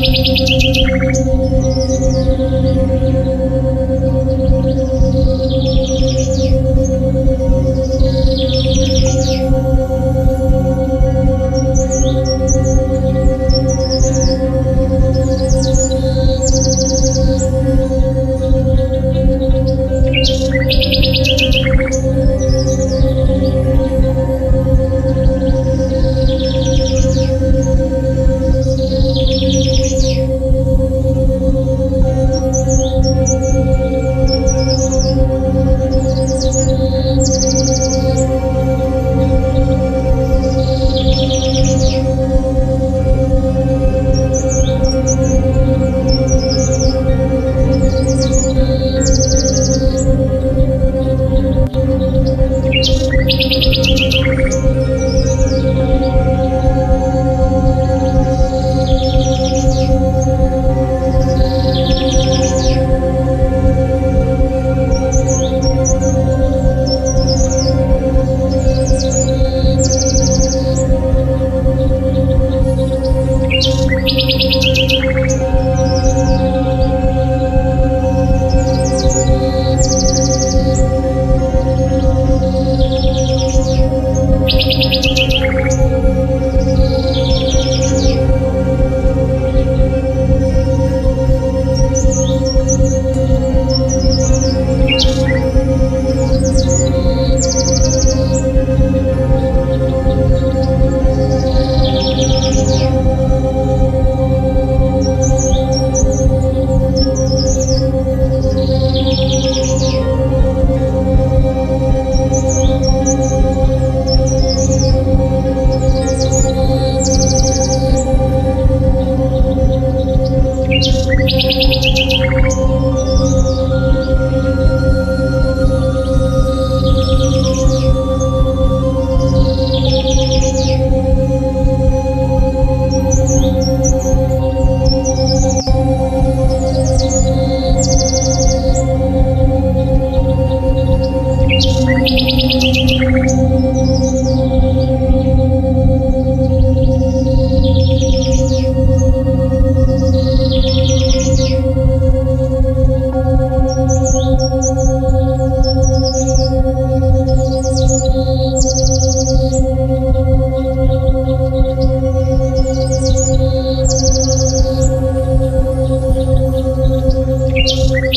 もう。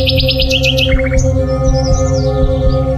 Thank you.